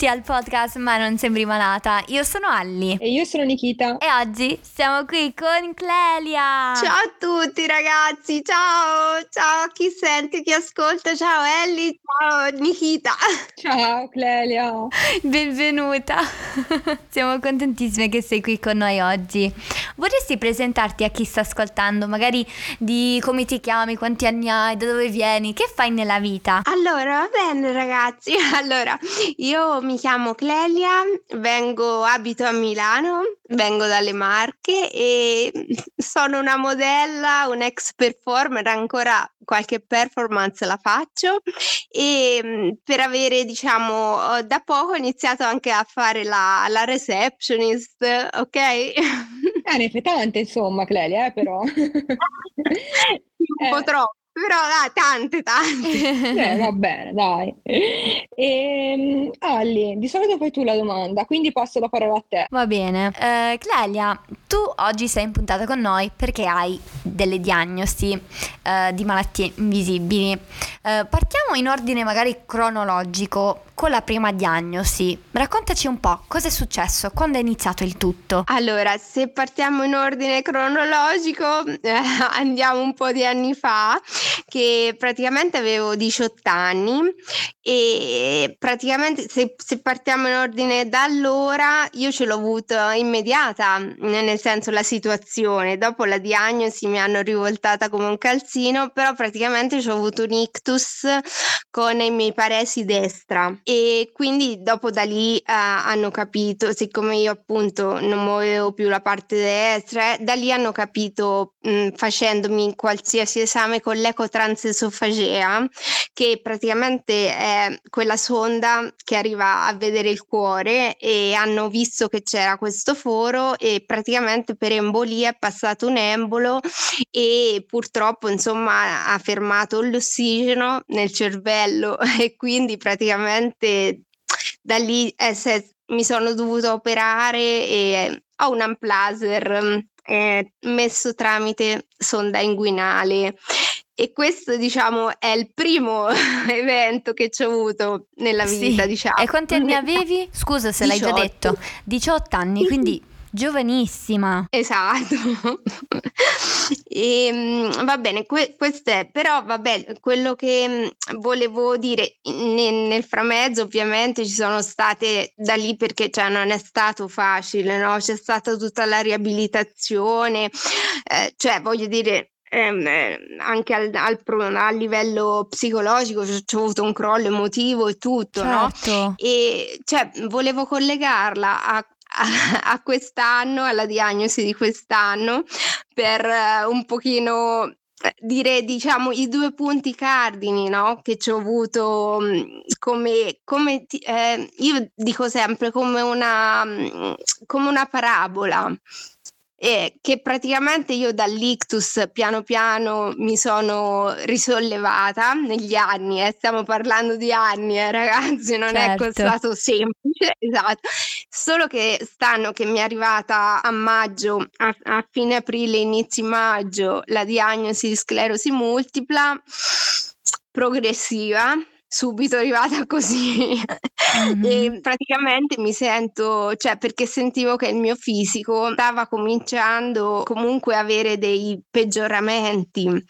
benvenuti al podcast Ma non sembri malata. Io sono Alli. E io sono Nikita. E oggi siamo qui con Clelia. Ciao a tutti ragazzi, ciao, ciao a chi sente, chi ascolta, ciao Ellie, ciao Nikita. Ciao Clelia. Benvenuta. siamo contentissime che sei qui con noi oggi. Vorresti presentarti a chi sta ascoltando, magari di come ti chiami, quanti anni hai, da dove vieni, che fai nella vita? Allora, va bene ragazzi, allora io mi chiamo Clelia, vengo, abito a Milano, vengo dalle Marche e sono una modella, un ex performer, ancora qualche performance la faccio e per avere diciamo da poco ho iniziato anche a fare la, la receptionist, ok? Eh, ne fai tante insomma Clelia, eh, però. un po' eh. troppo. Però dai, tante, tante. eh, va bene, dai. E, ehm, Ali, di solito fai tu la domanda, quindi passo la parola a te. Va bene. Uh, Clelia, tu oggi sei in puntata con noi perché hai delle diagnosi uh, di malattie invisibili. Uh, partiamo in ordine magari cronologico con la prima diagnosi. Raccontaci un po' cosa è successo, quando è iniziato il tutto. Allora, se partiamo in ordine cronologico, eh, andiamo un po' di anni fa, che praticamente avevo 18 anni e praticamente se, se partiamo in ordine da allora, io ce l'ho avuta immediata, nel senso la situazione. Dopo la diagnosi mi hanno rivoltata come un calzino, però praticamente ho avuto un ictus con i miei paresi destra e quindi dopo da lì uh, hanno capito, siccome io appunto non muovevo più la parte destra, da lì hanno capito mh, facendomi qualsiasi esame con l'ecotransesofagea, che praticamente è quella sonda che arriva a vedere il cuore e hanno visto che c'era questo foro e praticamente per embolia è passato un embolo e purtroppo insomma ha fermato l'ossigeno nel cervello e quindi praticamente veramente da lì eh, se, mi sono dovuta operare e ho un amplaser eh, messo tramite sonda inguinale e questo diciamo è il primo evento che ci ho avuto nella vita sì. diciamo e quanti anni avevi? scusa se 18. l'hai già detto 18 anni quindi Giovanissima. Esatto. e, ehm, va bene, que- questo è, però vabbè, quello che mm, volevo dire nel, nel framezzo ovviamente ci sono state da lì perché cioè, non è stato facile, no? C'è stata tutta la riabilitazione, eh, cioè voglio dire, ehm, eh, anche al, al, a livello psicologico c'è avuto un crollo emotivo e tutto, certo. no? E cioè, volevo collegarla a a, quest'anno, alla diagnosi di quest'anno, per uh, un pochino eh, dire diciamo i due punti cardini no? che ci ho avuto mm, come, come eh, io dico sempre come una, mm, come una parabola e che praticamente io dall'ictus piano piano mi sono risollevata negli anni, eh, stiamo parlando di anni eh, ragazzi, non certo. è stato semplice, esatto, solo che stanno che mi è arrivata a maggio, a, a fine aprile, inizi maggio, la diagnosi di sclerosi multipla progressiva subito arrivata così mm-hmm. e praticamente mi sento, cioè perché sentivo che il mio fisico stava cominciando comunque a avere dei peggioramenti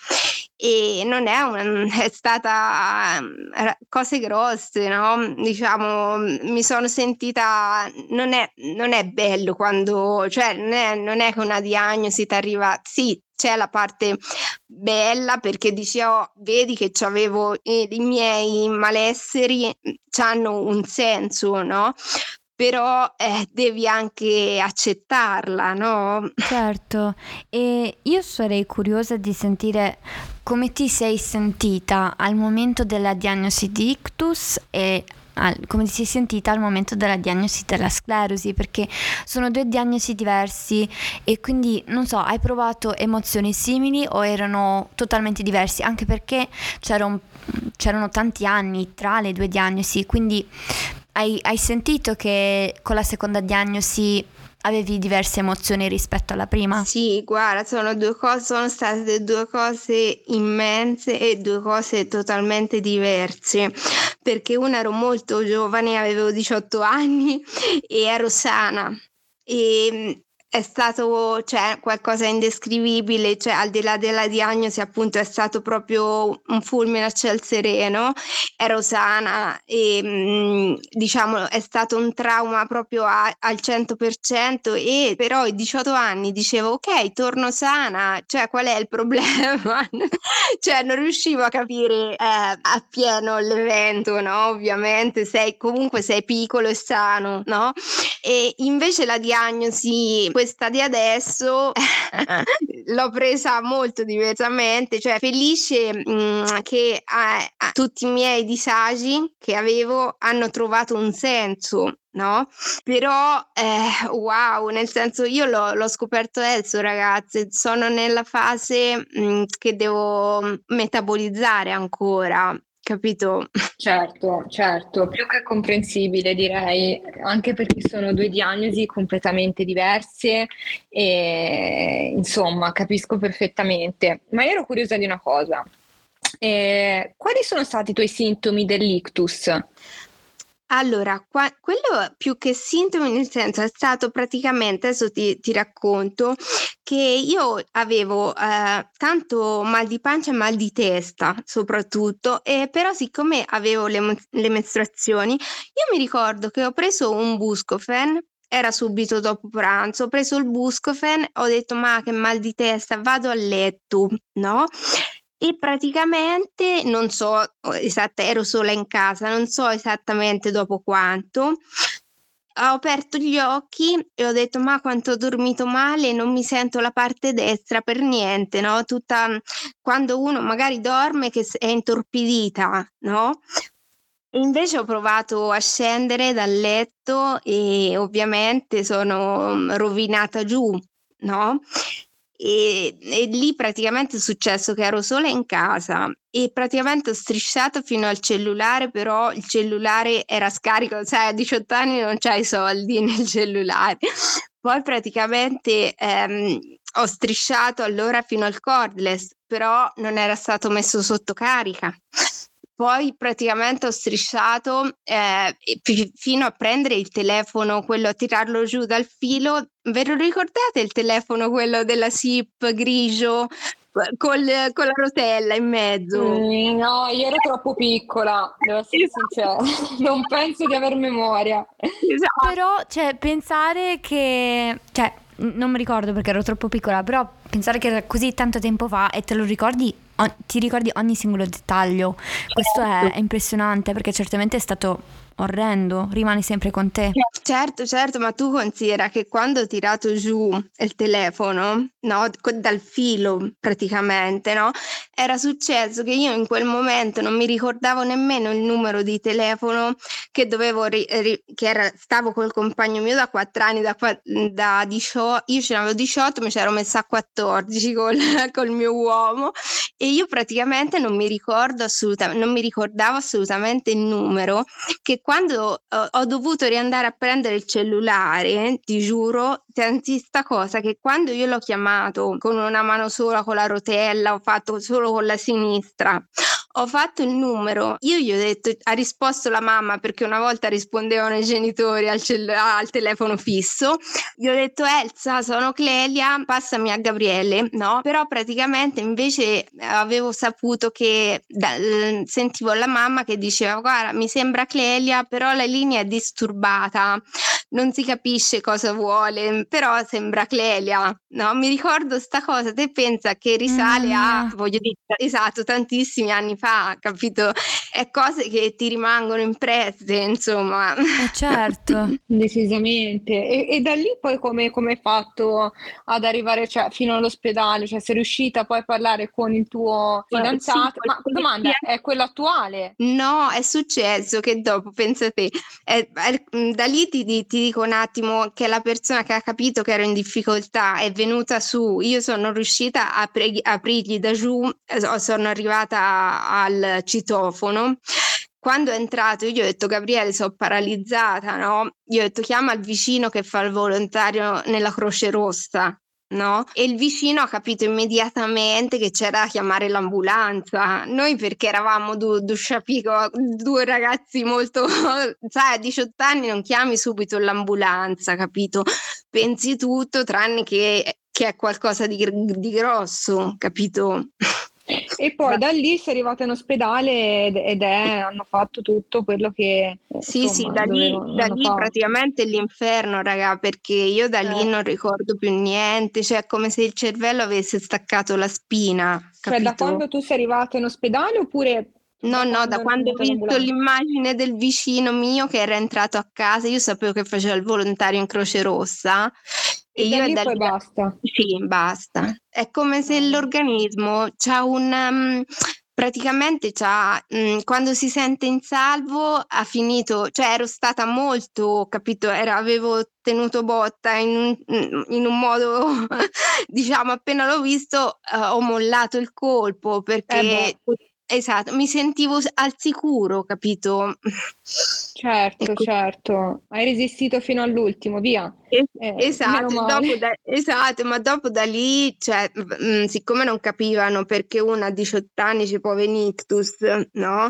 e non è, un, è stata uh, cose grosse, no? Diciamo, mi sono sentita, non è, non è bello quando, cioè non è, non è che una diagnosi ti arriva, sì, c'è la parte bella perché dici oh, vedi che avevo eh, i miei malesseri mm, hanno un senso no però eh, devi anche accettarla, no? Certo, e io sarei curiosa di sentire come ti sei sentita al momento della diagnosi di ictus e al, come ti sei sentita al momento della diagnosi della sclerosi, perché sono due diagnosi diversi e quindi non so, hai provato emozioni simili o erano totalmente diversi, anche perché c'era un, c'erano tanti anni tra le due diagnosi, quindi hai, hai sentito che con la seconda diagnosi avevi diverse emozioni rispetto alla prima? Sì, guarda, sono due cose, sono state due cose immense e due cose totalmente diverse. Perché una ero molto giovane, avevo 18 anni e ero sana. E è stato cioè, qualcosa di indescrivibile, cioè al di là della diagnosi appunto è stato proprio un fulmine a ciel sereno, ero sana e mm, diciamo è stato un trauma proprio a, al 100% e però ai 18 anni dicevo ok torno sana, cioè qual è il problema? cioè non riuscivo a capire eh, appieno l'evento, no? Ovviamente sei comunque sei piccolo e sano, no? E invece la diagnosi questa di adesso l'ho presa molto diversamente, cioè felice mh, mm, che a, a tutti i miei disagi che avevo hanno trovato un senso no? Però, eh, wow, nel senso io l'ho, l'ho scoperto adesso, ragazze, sono nella fase mh, mm, che devo metabolizzare ancora capito? Certo, certo, più che comprensibile direi, anche perché sono due diagnosi completamente diverse e insomma capisco perfettamente. Ma io ero curiosa di una cosa. Eh, quali sono stati i tuoi sintomi dell'ictus? Allora, qua quello più che sintomi, nel senso, è stato praticamente adesso ti ti racconto, che io avevo, ehm, tanto mal di pancia e mal di testa soprattutto, e però siccome avevo le le mestruazioni, io mi ricordo che ho preso un Buscofen, era subito dopo pranzo, ho preso il Buscofen, ho detto: "Ma che mal di testa, vado a letto", no, e praticamente non so esatta ero sola in casa, non so esattamente dopo quanto, ho aperto gli occhi e ho detto: "Ma quanto ho dormito male, non mi sento la parte destra per niente", no, tutta quando uno magari dorme che è intorpidita, no, invece ho provato a scendere dal letto e ovviamente sono rovinata giù, no, e, e, lì praticamente è successo che ero sola in casa e praticamente ho strisciato fino al cellulare, però il cellulare era scarico, sai, a 18 anni non c'hai soldi nel cellulare. Poi praticamente ehm, ho strisciato allora fino al cordless, però non era stato messo sotto carica. Poi praticamente ho strisciato eh, fino a prendere il telefono, quello a tirarlo giù dal filo. Ve lo ricordate il telefono, quello della SIP grigio? Col, con la rotella in mezzo. Mm, no, io ero troppo piccola, devo essere esatto. sincera, non penso di aver memoria. Esatto. Però, cioè, pensare che, cioè, non mi ricordo perché ero troppo piccola, però pensare che era così tanto tempo fa e te lo ricordi, ti ricordi ogni singolo dettaglio, questo è, è impressionante perché certamente è stato orrendo, rimane sempre con te. Certo, certo, ma tu considera che quando ho tirato giù il telefono, no, dal filo praticamente, no, era successo che io in quel momento non mi ricordavo nemmeno il numero di telefono che dovevo, ri- ri- che era, stavo col compagno mio da 4 anni, da, da 18, io ce n'avevo 18, mi c'ero messa a 14 col, col mio uomo e io praticamente non mi ricordo assolutamente, non mi ricordavo assolutamente il numero che quando uh, ho dovuto riandare a prendere il cellulare, ti giuro, senti sta cosa che quando io l'ho chiamato con una mano sola, con la rotella, ho fatto solo con la sinistra, ho fatto il numero, io gli ho detto, ha risposto la mamma perché una volta rispondevano i genitori al, cell- al telefono fisso, gli ho detto Elsa, sono Clelia, passami a Gabriele, no? Però praticamente invece avevo saputo che da, sentivo la mamma che diceva guarda mi sembra Clelia, però la linea è disturbata, non si capisce cosa vuole, però sembra Clelia, no? Mi ricordo sta cosa, te pensa che risale mm. a, voglio dire, esatto, tantissimi anni fa, capito? È cose che ti rimangono impresse, insomma. Eh certo. Decisamente. E, e, da lì poi come, come hai fatto ad arrivare cioè, fino all'ospedale? Cioè sei riuscita poi a parlare con il tuo fidanzato? Sì, Ma domanda, è quello attuale? No, è successo che dopo, pensa te, è, è, da lì ti, ti, dico un attimo che la persona che ha capito che ero in difficoltà è venuta su, io sono riuscita a pre- aprirgli da giù, sono arrivata al citofono quando è entrato io gli ho detto Gabriele sono paralizzata, no? Gli ho detto chiama il vicino che fa il volontario nella Croce Rossa no? E il vicino ha capito immediatamente che c'era da chiamare l'ambulanza. Noi perché eravamo due, due, sciapico, due ragazzi molto, sai, a 18 anni non chiami subito l'ambulanza, capito? Pensi tutto tranne che, che è qualcosa di, di grosso, capito? E poi da lì si è arrivata in ospedale ed, ed è, hanno fatto tutto quello che... Sì, insomma, sì, da lì, da lì praticamente l'inferno, raga, perché io da lì eh. non ricordo più niente, cioè è come se il cervello avesse staccato la spina. Capito? Cioè da quando tu sei arrivata in ospedale oppure No, no, da quando ho visto l'immagine del vicino mio che era entrato a casa, io sapevo che faceva il volontario in Croce Rossa e, io da, lì basta. Sì, basta. È come se l'organismo c'ha un um, praticamente c'ha, mh, mm, quando si sente in salvo ha finito, cioè ero stata molto, capito, era, avevo tenuto botta in, in un modo, diciamo, appena l'ho visto uh, ho mollato il colpo eh perché eh Esatto, mi sentivo al sicuro, capito? Certo, ecco. certo. Hai resistito fino all'ultimo, via. Eh, esatto, da, esatto, ma dopo da lì, cioè, mh, siccome non capivano perché una a 18 anni ci può venire ictus, no?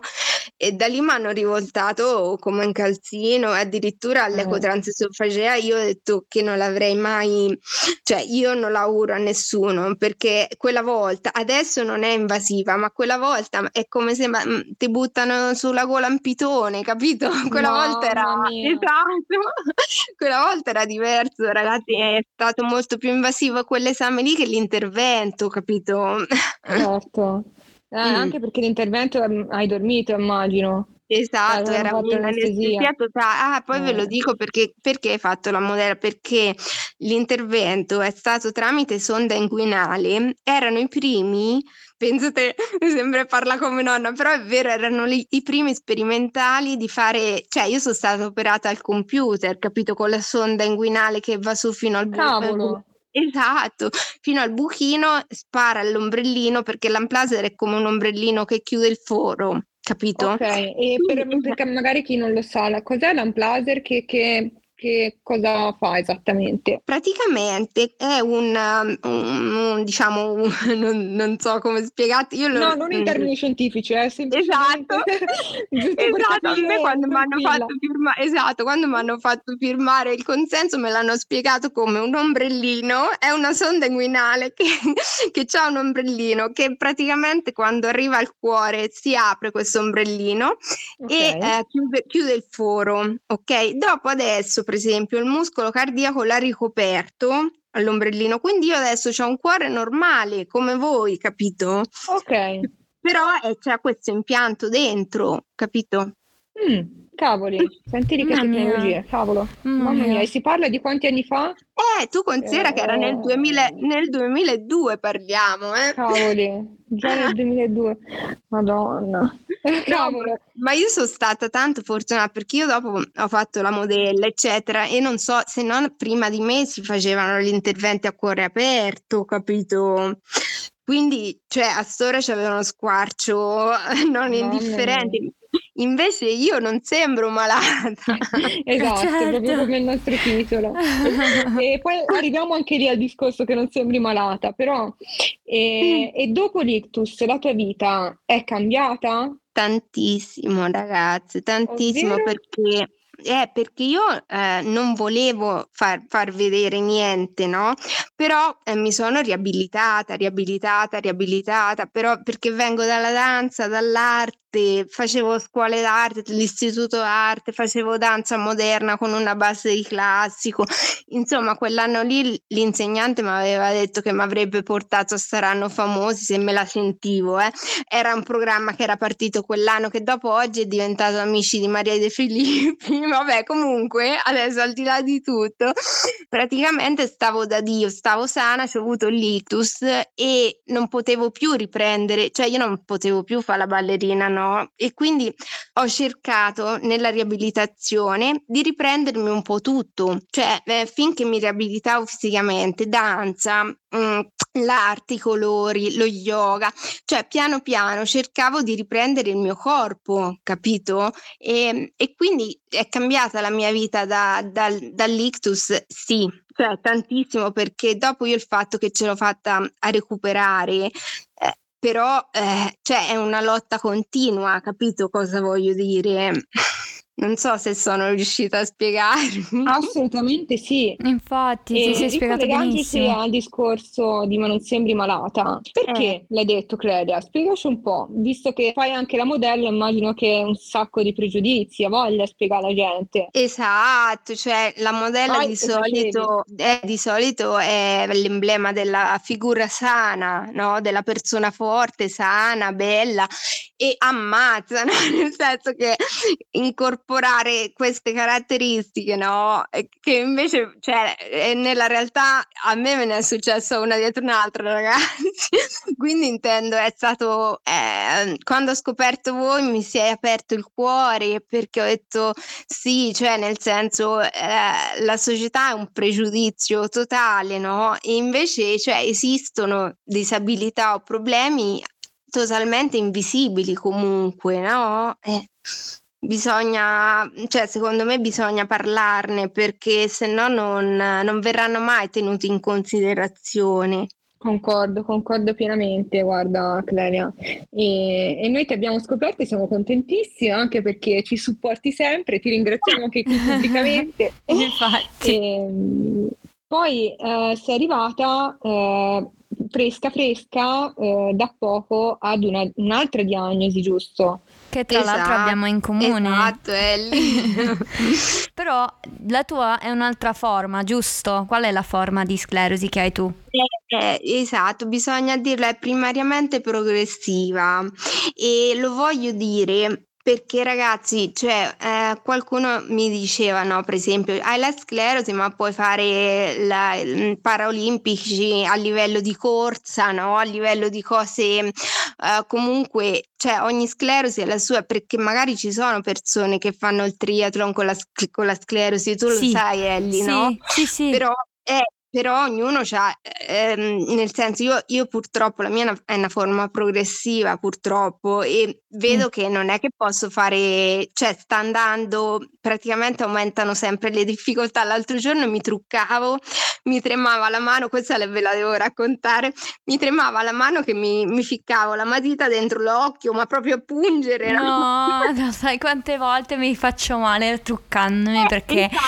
E da lì mi hanno rivoltato come un calzino, addirittura all'ecotransesofagea io ho detto che non l'avrei mai, cioè io non l'auguro a nessuno perché quella volta, adesso non è invasiva, ma quella volta è come se mm, ti buttano sulla gola un pitone, capito? Quella Mamma volta era esatto, quella volta era diverso, ragazzi, è stato molto più invasivo quell'esame lì che l'intervento, capito? Certo. Eh, mm. Anche perché l'intervento hai dormito, immagino. Esatto, era un'anestesia totale. Ah, poi eh. ve lo eh. dico perché, perché hai fatto la modella, perché l'intervento è stato tramite sonda inguinale, erano i primi, pensate, mi sembra parla come nonna, però è vero, erano li, i primi sperimentali di fare, cioè io sono stata operata al computer, capito, con la sonda inguinale che va su fino al Cavolo. Esatto, fino al buchino spara l'ombrellino perché l'amplaser è come un ombrellino che chiude il foro, capito? Ok, e per, perché magari chi non lo sa, cos'è l'amplaser che, che che cosa fa esattamente? Praticamente è un, um, un, un diciamo, un, non, non, so come spiegarti. Io lo, no, non in termini scientifici, eh, Esatto, esatto. A me quando mi hanno fatto firmare, esatto, quando mi hanno fatto firmare il consenso me l'hanno spiegato come un ombrellino, è una sonda inguinale che, che ha un ombrellino che praticamente quando arriva al cuore si apre questo ombrellino okay. e eh, chiude, chiude il foro, ok? Dopo adesso per esempio, il muscolo cardiaco l'ha ricoperto all'ombrellino, quindi io adesso ho un cuore normale come voi, capito? Ok. Però eh, c'è questo impianto dentro, capito? Mm. Cavoli, senti che tecnologie, cavolo. Mm, Mamma mia, e si parla di quanti anni fa? Eh, tu considera eh, che era nel, 2000, nel 2002 parliamo, eh? Cavoli, già nel 2002. Madonna. Cavolo. ma io sono stata tanto fortunata perché io dopo ho fatto la modella, eccetera, e non so, se non prima di me si facevano gli interventi a cuore aperto, capito? Quindi, cioè, a Stora c'aveva uno squarcio non indifferente. Invece io non sembro malata. esatto, certo. proprio come il nostro titolo. e poi arriviamo anche lì al discorso che non sembri malata, però e, e dopo l'ictus la tua vita è cambiata? Tantissimo, ragazzi, tantissimo Ovvero? perché eh, perché io eh, non volevo far, far, vedere niente, no? Però eh, mi sono riabilitata, riabilitata, riabilitata, però perché vengo dalla danza, dall'arte arte, facevo scuole d'arte, l'istituto d'arte, facevo danza moderna con una base di classico. Insomma, quell'anno lì l'insegnante mi aveva detto che mi avrebbe portato a Saranno Famosi se me la sentivo. Eh. Era un programma che era partito quell'anno che dopo oggi è diventato Amici di Maria De Filippi. Vabbè, comunque, adesso al di là di tutto, praticamente stavo da Dio, stavo sana, ho avuto l'ictus e non potevo più riprendere, cioè io non potevo più fare la ballerina, no? no? E quindi ho cercato nella riabilitazione di riprendermi un po' tutto, cioè eh, finché mi riabilitavo fisicamente, danza, mh, mm, l'arte, i colori, lo yoga, cioè piano piano cercavo di riprendere il mio corpo, capito? E, e quindi è cambiata la mia vita da, da, dall'ictus, sì, cioè tantissimo perché dopo io il fatto che ce l'ho fatta a recuperare, eh, però eh, cioè è una lotta continua, capito cosa voglio dire? Non so se sono riuscita a spiegarmi. Assolutamente sì. Infatti, ti sei spiegato benissimo. al discorso di Ma non sembri malata. Perché eh. l'hai detto, Clelia? Spiegaci un po'. Visto che fai anche la modella, immagino che un sacco di pregiudizi, ha voglia di spiegare alla gente. Esatto, cioè la modella Poi, di solito, è, di solito è l'emblema della figura sana, no? Della persona forte, sana, bella e ammazzano, nel senso che incorporare queste caratteristiche, no? Che invece, cioè, nella realtà a me me ne è successo una dietro un'altra, ragazzi. Quindi intendo, è stato, eh, quando ho scoperto voi mi si è aperto il cuore perché ho detto sì, cioè nel senso eh, la società è un pregiudizio totale, no? E invece, cioè, esistono disabilità o problemi totalmente invisibili comunque, no? Eh, bisogna, cioè secondo me bisogna parlarne perché se no non, non verranno mai tenuti in considerazione. Concordo, concordo pienamente, guarda Clelia. E, e, noi ti abbiamo scoperto e siamo contentissimi anche perché ci supporti sempre, ti ringraziamo anche qui pubblicamente. Infatti. E, poi eh, sei arrivata eh, fresca fresca eh, da poco ad una, un'altra diagnosi, giusto? Che tra esatto, l'altro abbiamo in comune. Esatto, Ellie. Però la tua è un'altra forma, giusto? Qual è la forma di sclerosi che hai tu? Eh, eh, esatto, bisogna dirla, è primariamente progressiva e lo voglio dire perché ragazzi, cioè, eh, qualcuno mi diceva, no, per esempio, hai la sclerosi, ma puoi fare la, i paraolimpici a livello di corsa, no? A livello di cose, eh, comunque, cioè, ogni sclerosi è la sua, perché magari ci sono persone che fanno il triathlon con la, con la sclerosi, tu sì, lo sai, Ellie, sì, no? Sì, sì. Però è però ognuno ha, ehm, nel senso io, io, purtroppo la mia è una forma progressiva purtroppo e vedo mm. che non è che posso fare, cioè sta andando, praticamente aumentano sempre le difficoltà. L'altro giorno mi truccavo, mi tremava la mano, questa ve la devo raccontare, mi tremava la mano che mi, mi ficcavo la matita dentro l'occhio, ma proprio a pungere. No, no sai quante volte mi faccio male truccandomi eh, perché...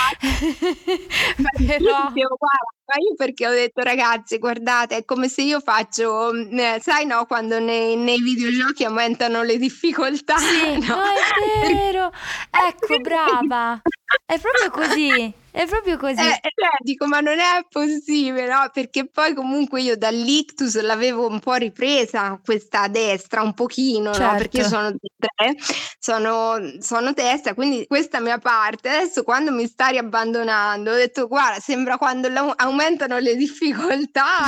Però... Io, guarda, ma io perché ho detto ragazzi, guardate, è come se io faccio, mm, eh, sai no, quando nei, nei, videogiochi aumentano le difficoltà. Sì, no? no è vero. ecco, brava. È proprio così. È proprio così. Eh, eh, cioè, dico, ma non è possibile, no? Perché poi comunque io dall'ictus l'avevo un po' ripresa questa destra, un pochino, certo. no? Perché io certo. sono tre, sono, sono destra, quindi questa mia parte. Adesso quando mi stai abbandonando, ho detto, guarda, sembra quando aumentano le difficoltà,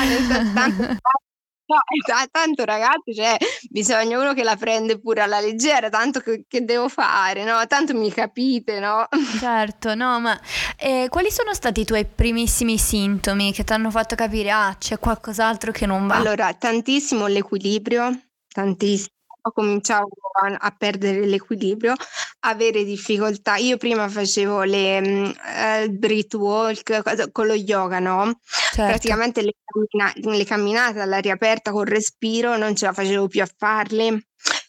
tanto No, esatto, tanto ragazzi, cioè, bisogna uno che la prende pure alla leggera, tanto che, che devo fare, no? Tanto mi capite, no? Certo, no, ma eh, quali sono stati i tuoi primissimi sintomi che ti hanno fatto capire, ah, c'è qualcos'altro che non va? Allora, tantissimo l'equilibrio, tantissimo cominciavo a, a, perdere l'equilibrio, avere difficoltà. Io prima facevo le uh, eh, breath walk con lo yoga, no? Certo. Praticamente le, cammina- le camminate all'aria aperta col respiro non ce la facevo più a farle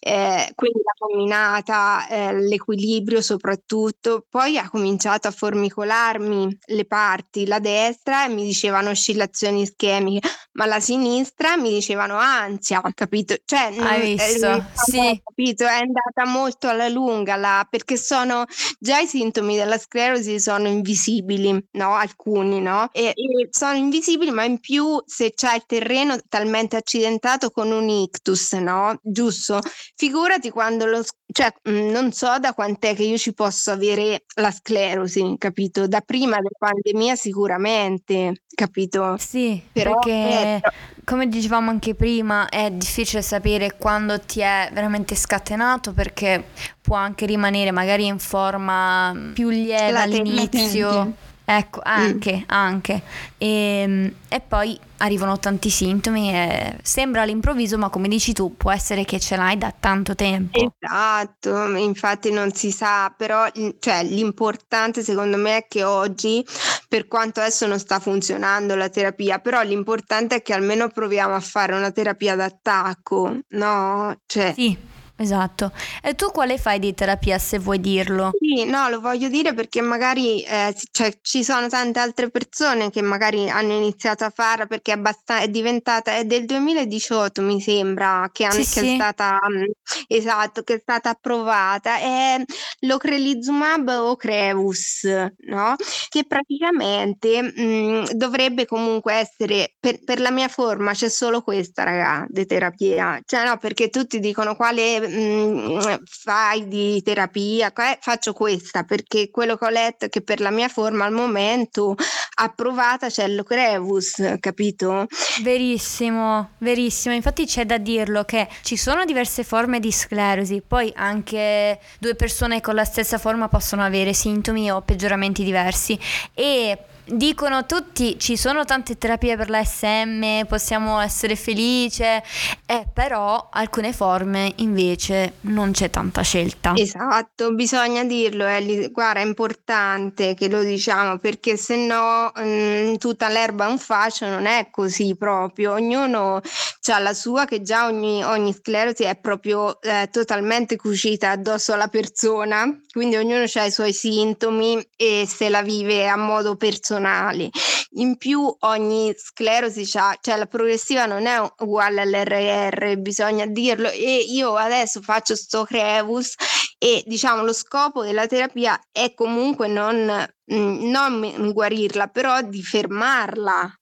eh, quindi la camminata, eh, l'equilibrio soprattutto. Poi ha cominciato a formicolarmi le parti, la destra mi dicevano oscillazioni ischemiche, ma la sinistra mi dicevano ansia, capito? Cioè, non, Hai eh, visto? Eh, sì. capito? È andata molto alla lunga là, perché sono già i sintomi della sclerosi sono invisibili, no? Alcuni, no? E, e sono invisibili, ma in più se c'è il terreno talmente accidentato con un ictus, no? Giusto? Figurati quando lo, cioè, mhmm, non so da quant'è che io ci posso avere la sclerosi, capito? Da prima della pandemia sicuramente, capito? Sì, Però, perché eh, come dicevamo anche prima, è difficile sapere quando ti è veramente scatenato perché può anche rimanere magari in forma più lieve all'inizio. Ecco, anche, mm. anche. E, ehm, e, poi arrivano tanti sintomi e sembra all'improvviso, ma come dici tu, può essere che ce l'hai da tanto tempo. Esatto, infatti non si sa, però cioè, l'importante secondo me è che oggi, per quanto adesso non sta funzionando la terapia, però l'importante è che almeno proviamo a fare una terapia d'attacco, no? Cioè, sì Esatto. E tu quale fai di terapia se vuoi dirlo? Sì, no, lo voglio dire perché magari eh, cioè, ci sono tante altre persone che magari hanno iniziato a farla perché è, abbast- è diventata, è del 2018 mi sembra che, sì, che sì. è stata, um, esatto, che è stata approvata, è l'ocrelizumab o Creus, no? Che praticamente mh, mm, dovrebbe comunque essere, per, per, la mia forma c'è solo questa raga, di terapia, cioè no, perché tutti dicono quale mh, mm, fai di terapia, faccio questa perché quello che ho letto è che per la mia forma al momento approvata c'è l'Ocrevus, capito? Verissimo, verissimo. Infatti c'è da dirlo che ci sono diverse forme di sclerosi, poi anche due persone con la stessa forma possono avere sintomi o peggioramenti diversi e dicono tutti ci sono tante terapie per la SM, possiamo essere felici, eh, però alcune forme invece non c'è tanta scelta. Esatto, bisogna dirlo, Ellie. guarda è importante che lo diciamo perché se no mm, tutta l'erba è un fascio, non è così proprio, ognuno ha la sua che già ogni, ogni sclerosi è proprio eh, totalmente cucita addosso alla persona, quindi ognuno ha i suoi sintomi e se la vive a modo personale personali. In più ogni sclerosi ha, cioè la progressiva non è uguale all'RR, bisogna dirlo. E io adesso faccio sto Crevus e diciamo lo scopo della terapia è comunque non, mm, non guarirla, però di fermarla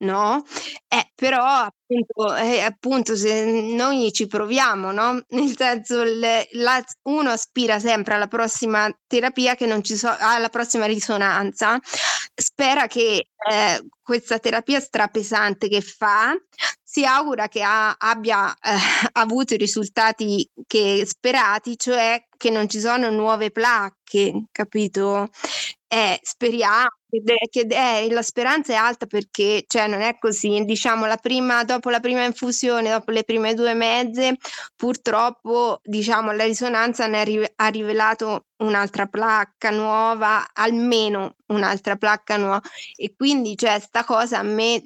no? Eh, però appunto, eh, appunto se noi ci proviamo, no? Nel senso le, la, uno aspira sempre alla prossima terapia che non ci so, alla prossima risonanza, spera che eh, questa terapia strapesante che fa si augura che ha, abbia eh, avuto i risultati che sperati, cioè che non ci sono nuove placche, capito? Eh, speriamo che eh, la speranza è alta perché cioè, non è così, diciamo la prima, dopo la prima infusione, dopo le prime due mezze, purtroppo diciamo la risonanza ne ha rivelato un'altra placca nuova, almeno un'altra placca nuova. E quindi cioè sta cosa a me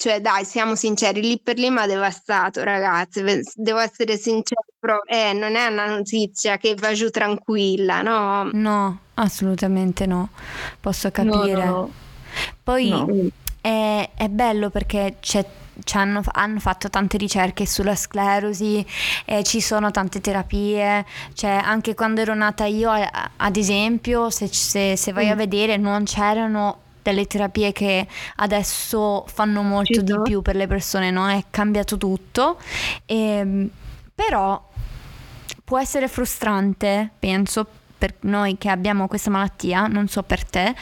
cioè dai, siamo sinceri, lì per lì mi ha devastato, ragazzi, devo essere sincera, però eh, non è una notizia che va giù tranquilla, no? No, assolutamente no, posso capire. No, no. Poi. È, è, bello perché c'è hanno, hanno, fatto tante ricerche sulla sclerosi, eh, ci sono tante terapie, cioè anche quando ero nata io ad esempio se, se, se vai mm. a vedere non c'erano delle terapie che adesso fanno molto Ci di so. più per le persone, no? È cambiato tutto, e, ehm, però può essere frustrante, penso, per noi che abbiamo questa malattia, non so per te,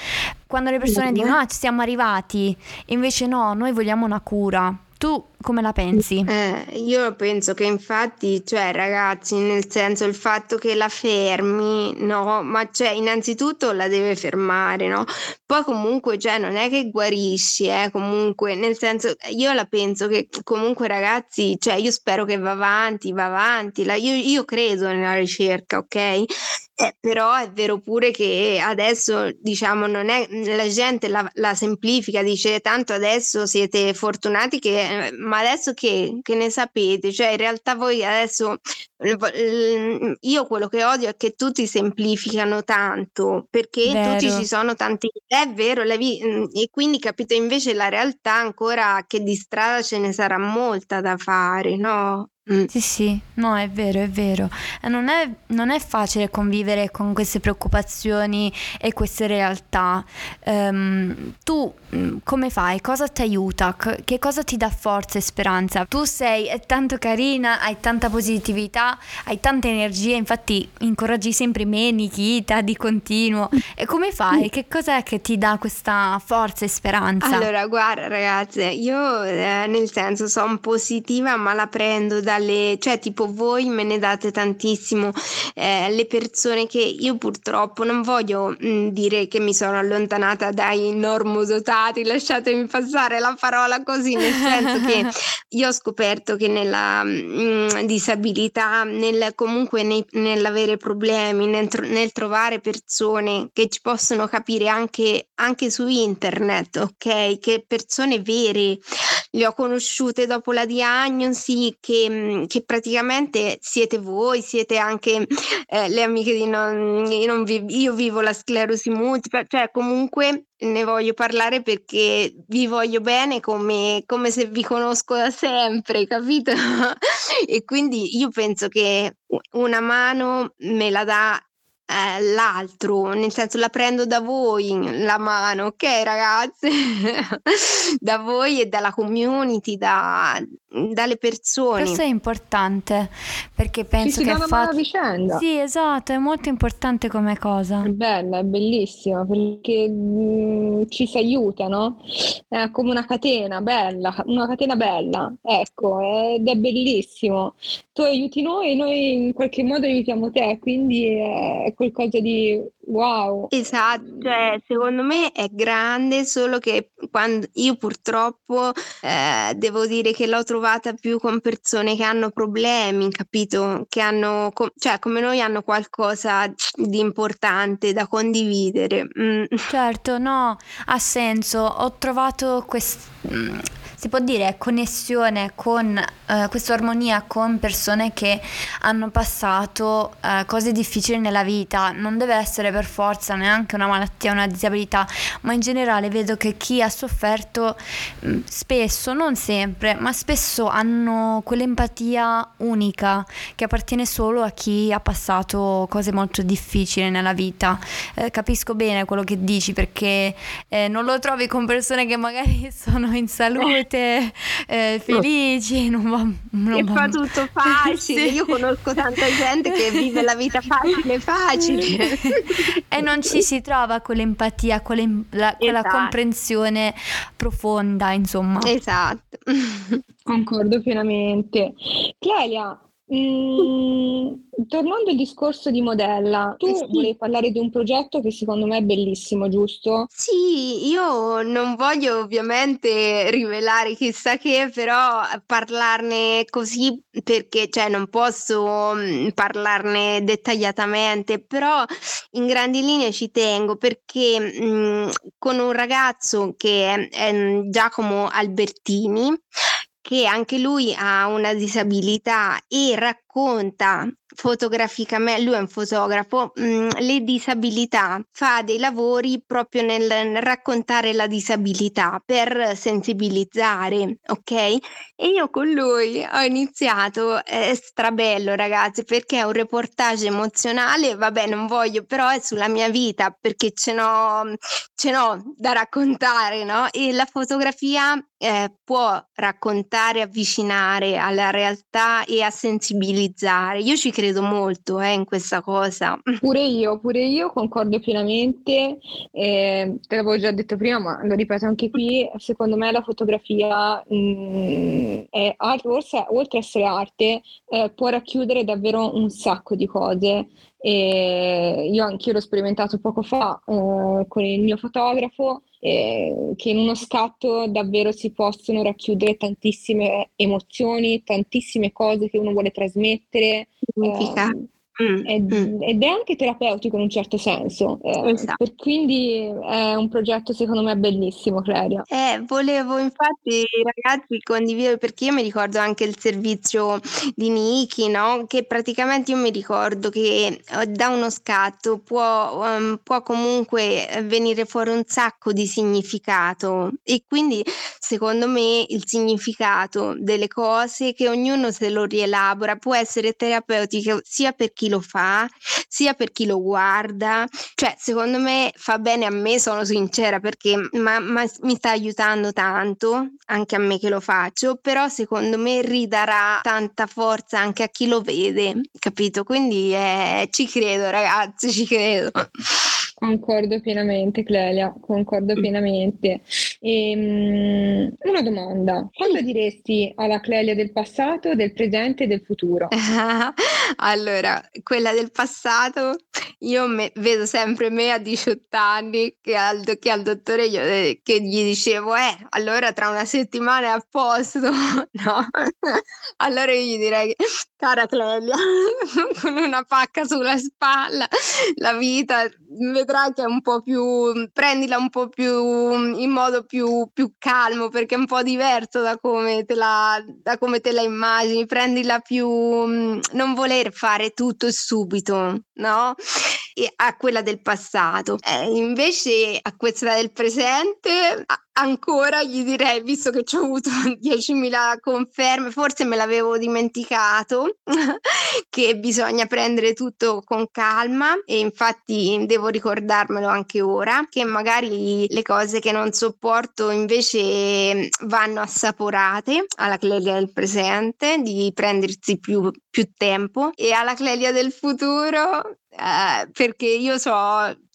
quando le persone dicono ah ci siamo arrivati, invece no, noi vogliamo una cura. Tu come la pensi? Eh, io penso che infatti, cioè ragazzi, nel senso il fatto che la fermi, no, ma cioè innanzitutto la deve fermare, no? Poi comunque, cioè non è che guarisci, eh, comunque, nel senso io la penso che comunque ragazzi, cioè io spero che va avanti, va avanti, la, io, io credo nella ricerca, ok? Eh, però è vero pure che adesso diciamo non è la gente la, la semplifica, dice tanto adesso siete fortunati che eh, ma adesso che, che, ne sapete? Cioè, in realtà voi adesso, io quello che odio è che tutti semplificano tanto, perché vero. tutti ci sono tanti, è vero, vi- e quindi capito, invece la realtà ancora che di strada ce ne sarà molta da fare, no? Mm. Sì, sì, no, è vero, è vero. Non è, non è facile convivere con queste preoccupazioni e queste realtà. Um, tu mm, come fai? Cosa ti aiuta? Che cosa ti dà forza e speranza? Tu sei tanto carina, hai tanta positività, hai tanta energia, infatti incoraggi sempre me, Nikita, di continuo. E come fai? Che cos'è che ti dà questa forza e speranza? Allora, guarda ragazze, io eh, nel senso sono positiva ma la prendo da alle, cioè tipo voi me ne date tantissimo eh, alle persone che io purtroppo non voglio mh, mm, dire che mi sono allontanata dai normodotati, lasciatemi passare la parola così, nel senso che io ho scoperto che nella mh, mm, disabilità, nel, comunque nei, nell'avere problemi, nel, nel, trovare persone che ci possono capire anche, anche su internet, ok? Che persone vere le ho conosciute dopo la diagnosi che, mm, che praticamente siete voi, siete anche eh, le amiche di non, non vi, io vivo la sclerosi multipla, cioè comunque ne voglio parlare perché vi voglio bene come, come se vi conosco da sempre, capito? e quindi io penso che una mano me la dà eh, l'altro, nel senso la prendo da voi la mano, ok ragazze? da voi e dalla community, da, dalle persone. Questo è importante perché penso sì, che fa... vicenda. Sì, esatto, è molto importante come cosa. È bella, è bellissima perché mh, mm, ci si aiuta, no? È come una catena bella, una catena bella, ecco, ed è bellissimo. Tu aiuti noi, noi in qualche modo aiutiamo te, quindi è qualcosa di wow. Esatto, cioè, secondo me è grande, solo che quando io purtroppo eh, devo dire che l'ho trovata più con persone che hanno problemi, capito? Che hanno, cioè come noi hanno qualcosa di importante da condividere. Mm. Certo, no, ha senso. Ho trovato questo mm, si può dire connessione con eh, questa armonia con persone che hanno passato eh, cose difficili nella vita. Non deve essere per forza neanche una malattia, una disabilità, ma in generale vedo che chi ha sofferto mm, spesso, non sempre, ma spesso hanno quell'empatia unica che appartiene solo a chi ha passato cose molto difficili nella vita. Eh, capisco bene quello che dici perché eh, non lo trovi con persone che magari sono in salute eh, felici, non va, non e fa tutto facile. sì. Io conosco tanta gente che vive la vita facile, facile. e non ci si trova quell'empatia, quella, quella esatto. comprensione profonda, insomma. Esatto. Concordo pienamente. Clelia, Mm, tornando al discorso di Modella, tu sì. volevi parlare di un progetto che secondo me è bellissimo, giusto? Sì, io non voglio ovviamente rivelare chissà che, però parlarne così perché cioè, non posso mm, parlarne dettagliatamente, però in grandi linee ci tengo perché mh, mm, con un ragazzo che è, è Giacomo Albertini che anche lui ha una disabilità e racconta fotograficamente, lui è un fotografo, mh, mm, le disabilità, fa dei lavori proprio nel, nel, raccontare la disabilità per sensibilizzare, ok? E io con lui ho iniziato, è strabello ragazzi, perché è un reportage emozionale, vabbè non voglio, però è sulla mia vita perché ce n'ho, ce n'ho da raccontare, no? E la fotografia eh, può raccontare, avvicinare alla realtà e a sensibilizzare. Io ci credo molto eh, in questa cosa. Pure io, pure io concordo pienamente, eh, te l'avevo già detto prima, ma lo ripeto anche qui, secondo me la fotografia mh, mm, è forse oltre ad essere arte, eh, può racchiudere davvero un sacco di cose. E io anch'io l'ho sperimentato poco fa eh, con il mio fotografo eh, che in uno scatto davvero si possono racchiudere tantissime emozioni, tantissime cose che uno vuole trasmettere. Significa. Eh, Mm, ed, mm. ed, è anche terapeutico in un certo senso. Eh, esatto. quindi è un progetto secondo me bellissimo, Clelia. Eh, volevo infatti ragazzi condividere perché io mi ricordo anche il servizio di Niki, no? che praticamente io mi ricordo che eh, da uno scatto può, um, può comunque venire fuori un sacco di significato e quindi secondo me il significato delle cose che ognuno se lo rielabora può essere terapeutico sia per chi lo fa, sia per chi lo guarda. Cioè, secondo me fa bene a me, sono sincera, perché ma, ma mi sta aiutando tanto, anche a me che lo faccio, però secondo me ridarà tanta forza anche a chi lo vede, capito? Quindi eh, ci credo, ragazzi, ci credo. Concordo pienamente, Clelia, concordo mm. pienamente. E, um, una domanda, cosa diresti alla Clelia del passato, del presente e del futuro? allora, quella del passato, io me, vedo sempre me a 18 anni che al, che al dottore eh, che gli dicevo, eh, allora tra una settimana è a posto, no? allora io gli direi, cara Clelia, con una pacca sulla spalla, la vita vedrai che è un po' più, prendila un po' più in modo più, più calmo perché è un po' diverso da come te la, da come te la immagini, prendila più, non voler fare tutto subito, no? E a quella del passato. Eh, invece a questa del presente ancora gli direi, visto che ci ho avuto 10.000 conferme, forse me l'avevo dimenticato, che bisogna prendere tutto con calma e infatti devo ricordarmelo anche ora, che magari le cose che non sopporto invece vanno assaporate. Alla Clelia del presente, di prendersi più, più tempo. E alla Clelia del futuro eh, perché io so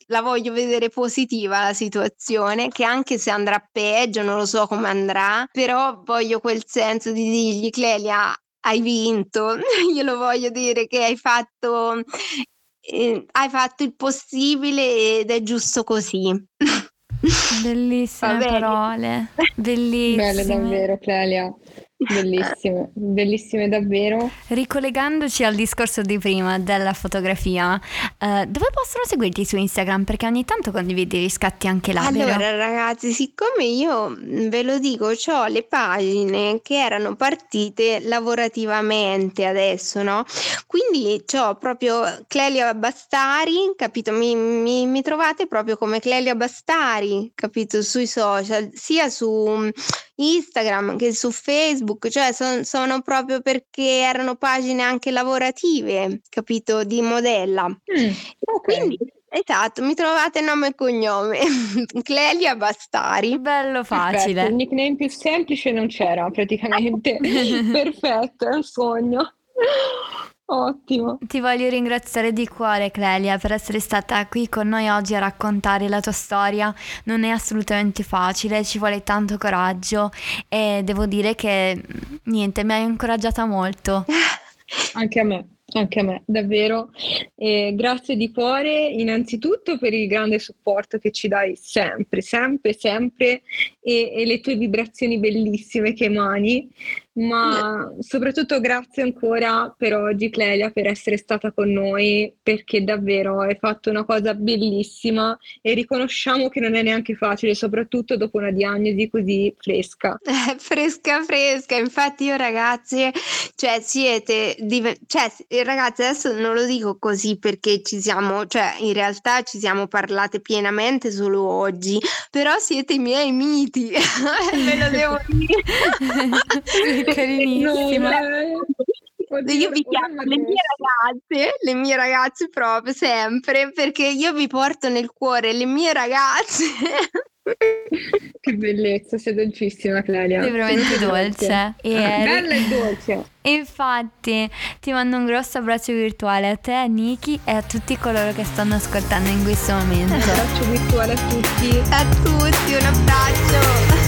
la voglio vedere positiva la situazione, che anche se andrà peggio, non lo so come andrà, però voglio quel senso di dirgli Clelia hai vinto, io lo voglio dire che hai fatto, eh, hai fatto il possibile ed è giusto così. Bellissime parole, bellissime. Belle davvero Clelia. Bellissime, bellissime davvero. Ricollegandoci al discorso di prima della fotografia, eh, dove possono seguirti su Instagram? Perché ogni tanto condividi gli scatti anche là. Allora, ragazzi, siccome io mm, ve lo dico, ho le pagine che erano partite lavorativamente adesso, no? Quindi ho proprio Clelia Bastari, capito? Mi, mi, mi trovate proprio come Clelia Bastari, capito? Sui social, sia su mm, Instagram che su Facebook, cioè son, sono proprio perché erano pagine anche lavorative, capito, di modella. Mm, okay. Quindi Esatto, mi trovate nome e cognome, Clelia Bastari. Bello facile. Perfetto. Il nickname più semplice non c'era praticamente. Perfetto, è un sogno. Ottimo. Ti voglio ringraziare di cuore, Clelia, per essere stata qui con noi oggi a raccontare la tua storia. Non è assolutamente facile, ci vuole tanto coraggio e devo dire che niente, mi hai incoraggiata molto. Anche a me. Anche a me, davvero. E grazie di cuore innanzitutto per il grande supporto che ci dai sempre, sempre, sempre e, e le tue vibrazioni bellissime che emani ma soprattutto grazie ancora per oggi Clelia per essere stata con noi perché davvero hai fatto una cosa bellissima e riconosciamo che non è neanche facile soprattutto dopo una diagnosi così fresca. Eh, fresca fresca. Infatti io ragazzi cioè siete div- cioè ragazzi adesso non lo dico così perché ci siamo cioè in realtà ci siamo parlate pienamente solo oggi però siete i miei miti. Ve lo devo dire carinissima. io vi chiamo le mie ragazze, le mie ragazze proprio sempre, perché io vi porto nel cuore le mie ragazze. che bellezza, sei dolcissima Clelia. Sei veramente dolce. E ah, bella e dolce. Infatti, ti mando un grosso abbraccio virtuale a te, a Niki e a tutti coloro che stanno ascoltando in questo momento. Un abbraccio virtuale a tutti. A tutti, un abbraccio.